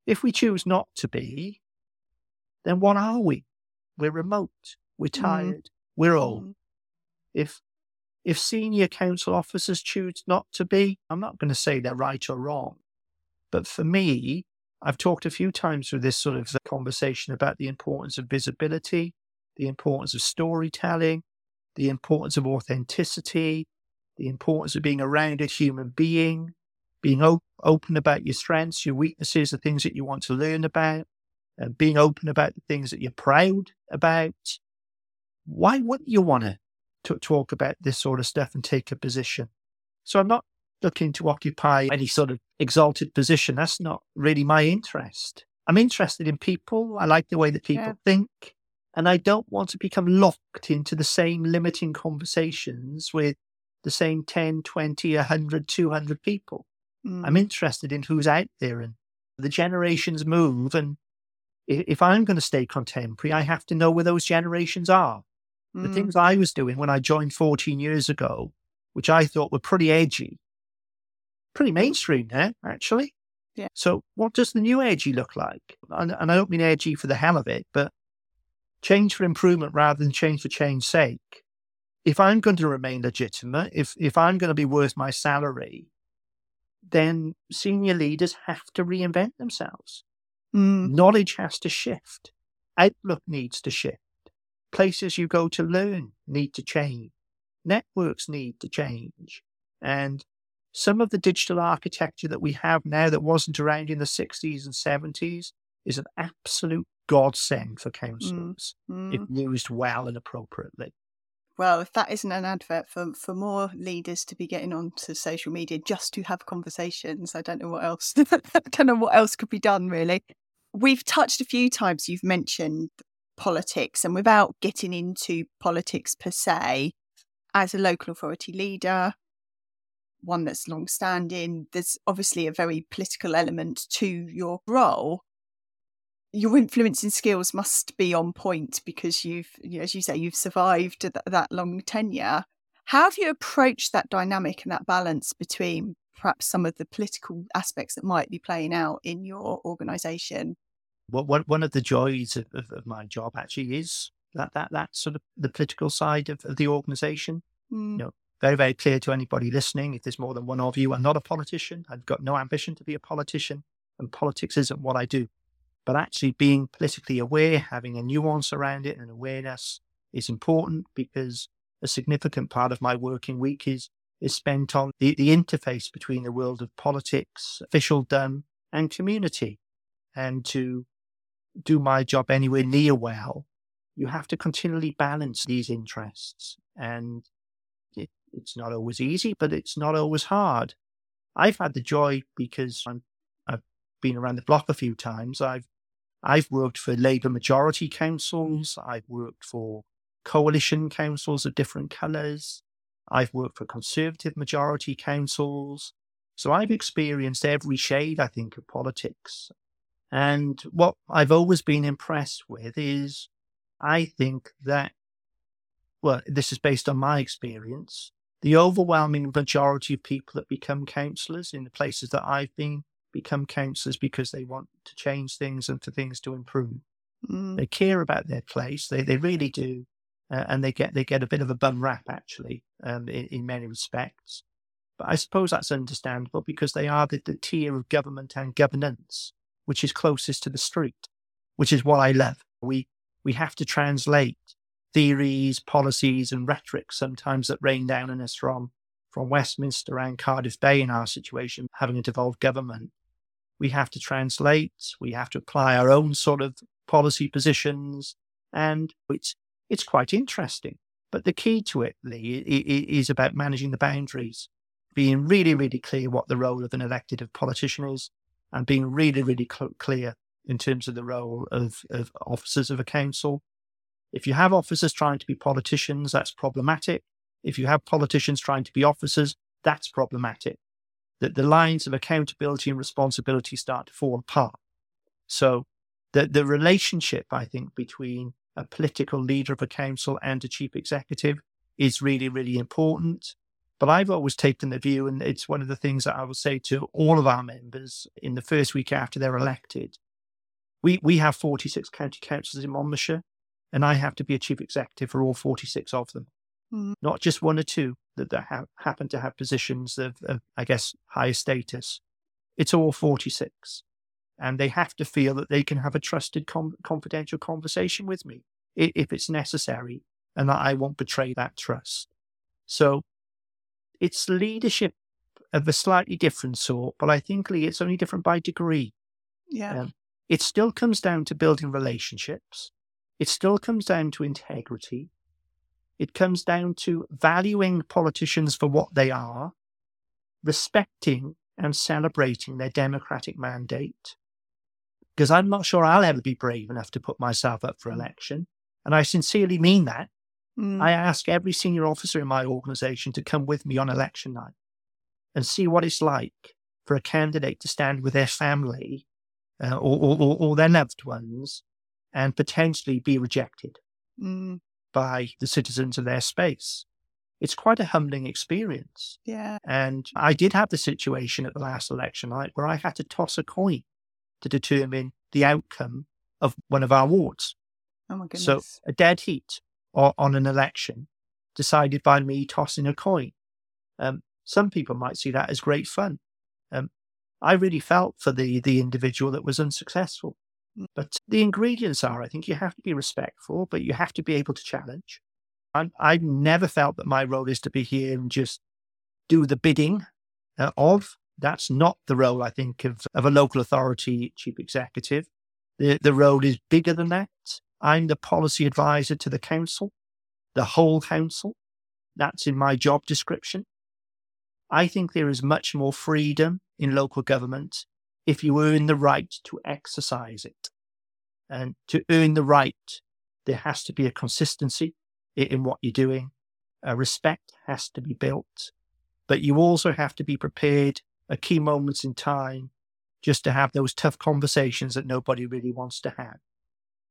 If we choose not to be, then what are we? We're remote. We're Mhm. tired. We're old. Mm. If if senior council officers choose not to be, I'm not going to say they're right or wrong. But for me, I've talked a few times through this sort of conversation about the importance of visibility, the importance of storytelling, the importance of authenticity, the importance of being around a human being, being op- open about your strengths, your weaknesses, the things that you want to learn about, and being open about the things that you're proud about. Why wouldn't you want to talk about this sort of stuff and take a position? So I'm not looking to occupy any sort of exalted position. That's not really my interest. I'm interested in people. I like the way that people Yeah. think. And I don't want to become locked into the same limiting conversations with the same 10, 20, 100, 200 people. Mm. I'm interested in who's out there and the generations move. And if I'm going to stay contemporary, I have to know where those generations are. The Mm. things I was doing when I joined 14 years ago, which I thought were pretty edgy, pretty mainstream now, actually. Yeah. So, what does the new edgy look like? And, and I don't mean edgy for the hell of it, but change for improvement rather than change for change's sake. If I'm going to remain legitimate, if if I'm going to be worth my salary, then senior leaders have to reinvent themselves. Mm. Knowledge has to shift. Outlook needs to shift. Places you go to learn need to change. Networks need to change. And some of the digital architecture that we have now that wasn't around in the 60s and 70s is an absolute godsend for councils Mm. if used well and appropriately. Well, if that isn't an advert for, for more leaders to be getting onto social media just to have conversations, I don't know what else. (laughs) I don't know what else could be done really. We've touched a few times. You've mentioned politics, and without getting into politics per se, as a local authority leader, one that's long standing, there's obviously a very political element to your role your influencing skills must be on point because you've, you know, as you say, you've survived that, that long tenure. How have you approached that dynamic and that balance between perhaps some of the political aspects that might be playing out in your organisation? What one one of the joys of, of, of my job actually is that that that sort of the political side of, of the organisation. Mm, No. Very very clear to anybody listening. If there's more than one of you, I'm not a politician. I've got no ambition to be a politician, and politics isn't what I do. But actually, being politically aware, having a nuance around it, and awareness is important because a significant part of my working week is is spent on the, the interface between the world of politics, officialdom, and community. And to do my job anywhere near well, you have to continually balance these interests. And it, it's not always easy, but it's not always hard. I've had the joy because I'm, been around the block a few times. I've I've worked for Labour majority councils. Mm. I've worked for coalition councils of different colours. I've worked for conservative majority councils. So I've experienced every shade, I think, of politics. And what I've always been impressed with is I think that, well, this is based on my experience, the overwhelming majority of people that become councillors in the places that I've been become councillors because they want to change things and for things to improve. Mm. They care about their place. They they really do, uh, and they get they get a bit of a bum rap actually um, in, in, many respects. But I suppose that's understandable because they are the, the tier of government and governance which is closest to the street, which is what I love. We we have to translate theories, policies, and rhetoric sometimes that rain down on us from from Westminster and Cardiff Bay in our situation, having a devolved government. We have to translate, we have to apply our own sort of policy positions, and it's it's quite interesting. But the key to it, Lee, is about managing the boundaries, being really, really clear what the role of an elected politician is, and being really, really cl- clear in terms of the role of, of officers of a council. If you have officers trying to be politicians, that's problematic. If you have politicians trying to be officers, that's problematic. That the lines of accountability and responsibility start to fall apart. So the, the relationship, I think, between a political leader of a council and a chief executive is really, really important. But I've always taken the view, and it's one of the things that I will say to all of our members in the first week after they're elected. We, we have 46 county councils in Monmouthshire, and I have to be a chief executive for all 46 of them, mm. not just one or two that, that ha- happen to have positions of, of, I guess, higher status. It's all 46. And they have to feel that they can have a trusted, com- confidential conversation with me if it's necessary, and that I won't betray that trust. So it's leadership of a slightly different sort, but I think Lee, it's only different by degree. Yeah. Um, it still comes down to building relationships. It still comes down to integrity. It comes down to valuing politicians for what they are, respecting and celebrating their democratic mandate. Because I'm not sure I'll ever be brave enough to put myself up for election. And I sincerely mean that. Mm. I ask every senior officer in my organization to come with me on election night and see what it's like for a candidate to stand with their family uh, or, or, or, their loved ones and potentially be rejected mm. By the citizens of their space. It's quite a humbling experience. Yeah. And I did have the situation at the last election night where I had to toss a coin to determine the outcome of one of our wards. Oh my goodness. So a dead heat or on an election decided by me tossing a coin. Um, some people might see that as great fun. Um, I really felt for the the individual that was unsuccessful. Mm. But the ingredients are, I think, you have to be respectful, but you have to be able to challenge. I, I've never felt that my role is to be here and just do the bidding uh, of. That's not the role, I think, of, of a local authority chief executive. The, the role is bigger than that. I'm the policy advisor to the council, the whole council. That's in my job description. I think there is much more freedom in local government if you earn the right to exercise it. And to earn the right, there has to be a consistency in what you're doing. A respect has to be built, but you also have to be prepared at key moments in time just to have those tough conversations that nobody really wants to have.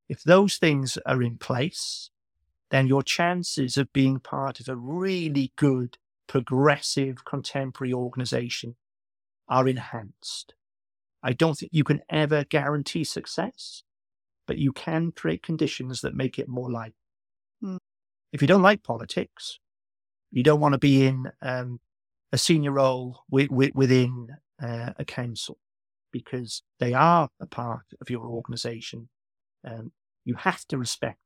If those things are in place, then your chances of being part of a really good, progressive, contemporary organization are enhanced. I don't think you can ever guarantee success, but you can create conditions that make it more likely. Mm. If you don't like politics, you don't want to be in um, a senior role within uh, a council because they are a part of your organization. Um, you have to respect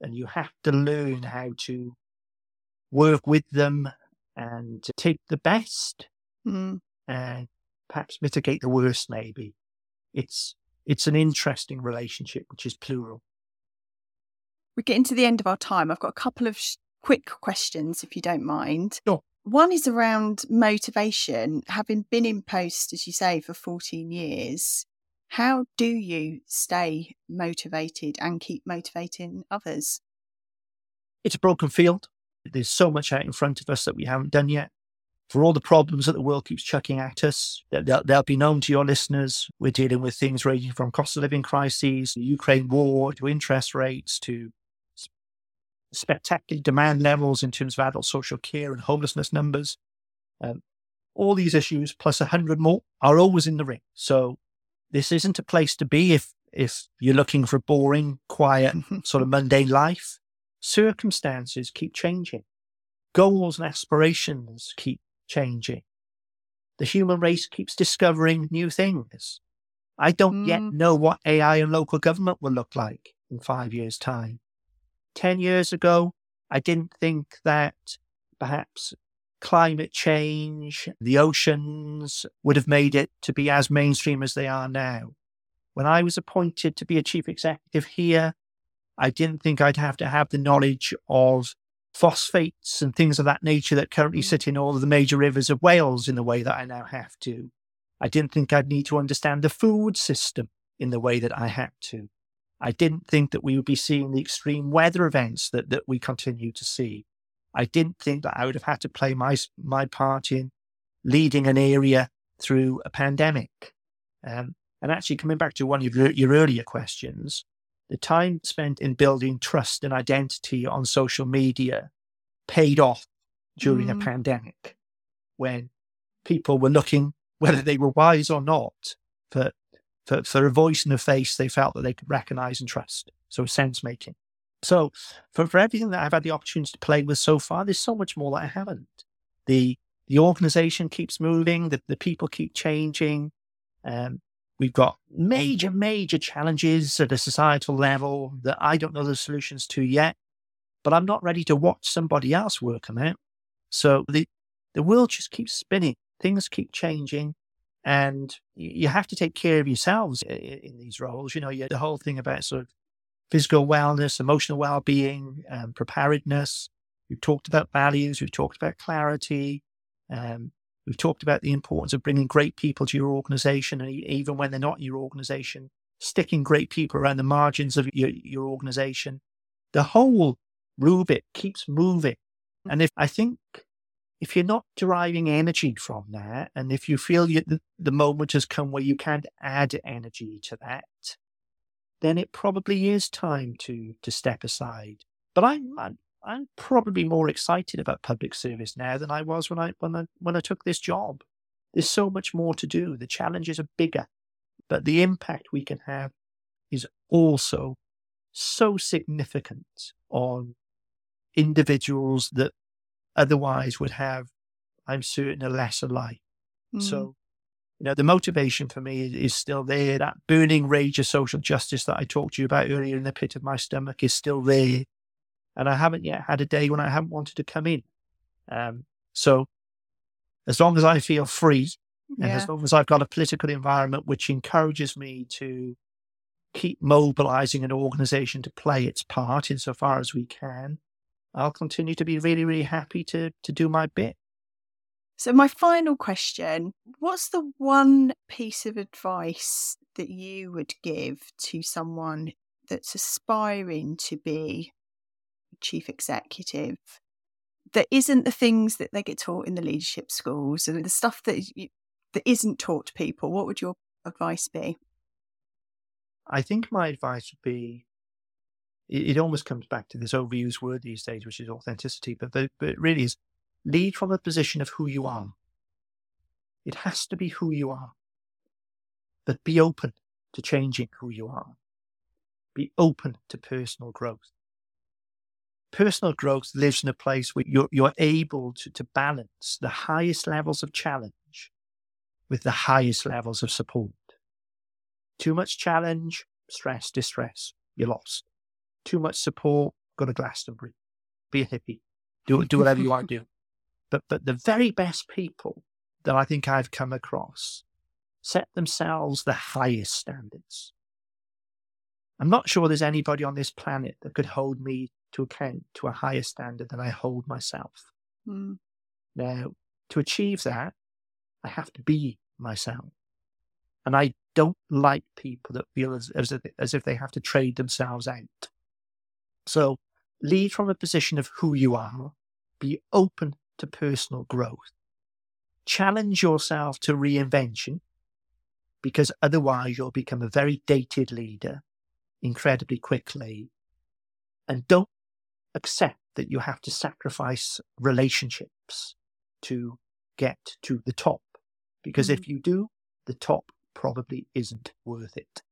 and you have to learn how to work with them and take the best mm. and perhaps mitigate the worst maybe it's it's an interesting relationship which is plural we're getting to the end of our time i've got a couple of sh- quick questions if you don't mind sure. one is around motivation having been in post as you say for 14 years how do you stay motivated and keep motivating others? it's a broken field. There's so much out in front of us that we haven't done yet. For all the problems that the world keeps chucking at us, they'll, they'll be known to your listeners. We're dealing with things ranging from cost of living crises, the Ukraine war, to interest rates, to spectacular demand levels in terms of adult social care and homelessness numbers. Um, all these issues, plus a hundred more, are always in the ring. So this isn't a place to be if if you're looking for a boring, quiet, (laughs) sort of mundane life. Circumstances keep changing. Goals and aspirations keep changing. The human race keeps discovering new things. I don't mm. yet know what AI and local government will look like in five years' time. 10 years ago, I didn't think that perhaps climate change, the oceans would have made it to be as mainstream as they are now. When I was appointed to be a chief executive here, I didn't think I'd have to have the knowledge of phosphates and things of that nature that currently mm. sit in all of the major rivers of Wales in the way that I now have to. I didn't think I'd need to understand the food system in the way that I had to. I didn't think that we would be seeing the extreme weather events that, that we continue to see. I didn't think that I would have had to play my, my part in leading an area through a pandemic. Um, and actually, coming back to one of your, your earlier questions, the time spent in building trust and identity on social media paid off during mm. a pandemic when people were looking, whether they were wise or not, for for, for a voice and a face they felt that they could recognize and trust. So sense making. So for, for everything that I've had the opportunity to play with so far, there's so much more that I haven't. The the organization keeps moving, the, the people keep changing. Um, we've got major, major challenges at a societal level that I don't know the solutions to yet, but I'm not ready to watch somebody else work them out. So the the world just keeps spinning. Things keep changing. And you have to take care of yourselves in these roles. You know, the whole thing about sort of physical wellness, emotional well being, um, preparedness. We've talked about values, we've talked about clarity. Um, we've talked about the importance of bringing great people to your organization, and even when they're not in your organization, sticking great people around the margins of your, your organization. The whole rubric keeps moving. And if I think if you're not deriving energy from that, and if you feel you, the, the moment has come where you can't add energy to that, then it probably is time to to step aside. But I'm, I'm I'm probably more excited about public service now than I was when I when I when I took this job. There's so much more to do. The challenges are bigger, but the impact we can have is also so significant on individuals that otherwise would have, I'm certain, a lesser life. Mm. So, you know, the motivation for me is still there. That burning rage of social justice that I talked to you about earlier in the pit of my stomach is still there. And I haven't yet had a day when I haven't wanted to come in. Um, so, as long as I feel free yeah. and as long as I've got a political environment which encourages me to keep mobilizing an organization to play its part insofar as we can, I'll continue to be really, really happy to to do my bit. So my final question, what's the one piece of advice that you would give to someone that's aspiring to be chief executive that isn't the things that they get taught in the leadership schools and the stuff that you, that isn't taught to people what would your advice be i think my advice would be it, it almost comes back to this overused word these days, which is authenticity, but, the, but it really is lead from a position of who you are. It has to be who you are, but be open to changing who you are. Be open to personal growth. Personal growth lives in a place where you're, you're able to, to balance the highest levels of challenge with the highest levels of support. Too much challenge, stress, distress, you're lost too much support, go to Glastonbury, be a hippie, do do whatever you want to do. (laughs) But but the very best people that I think I've come across set themselves the highest standards. I'm not sure there's anybody on this planet that could hold me to account to a higher standard than I hold myself. Mm. Now, to achieve that, I have to be myself. And I don't like people that feel as, as, if, as if they have to trade themselves out. So lead from a position of who you are, be open to personal growth, challenge yourself to reinvention, because otherwise you'll become a very dated leader incredibly quickly. And don't accept that you have to sacrifice relationships to get to the top. Because mm-hmm. if you do, the top probably isn't worth it.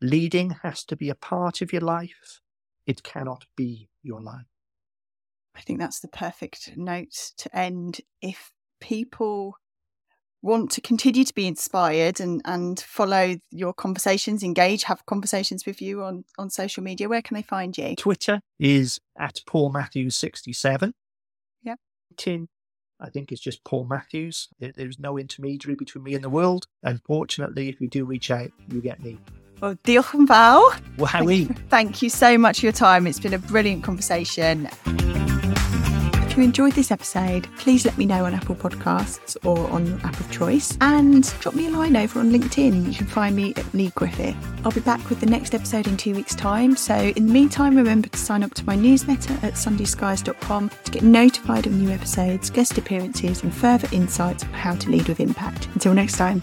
Leading has to be a part of your life. It cannot be your life. I think that's the perfect note to end. If people want to continue to be inspired and, and follow your conversations, engage, have conversations with you on, on social media, where can they find you? Twitter is at Paul Matthews 67. Yeah. LinkedIn, I think it's just Paul Matthews. There's no intermediary between me and the world. Unfortunately, if you do reach out, you get me. Well, diolch yn fawr. Wowie. (laughs) Thank you so much for your time. It's been a brilliant conversation. If you enjoyed this episode, please let me know on Apple Podcasts or on your app of choice and drop me a line over on LinkedIn. You can find me at Lee Griffith. I'll be back with the next episode in two weeks' time. So, in the meantime, remember to sign up to my newsletter at sundayskies.com to get notified of new episodes, guest appearances, and further insights on how to lead with impact. Until next time.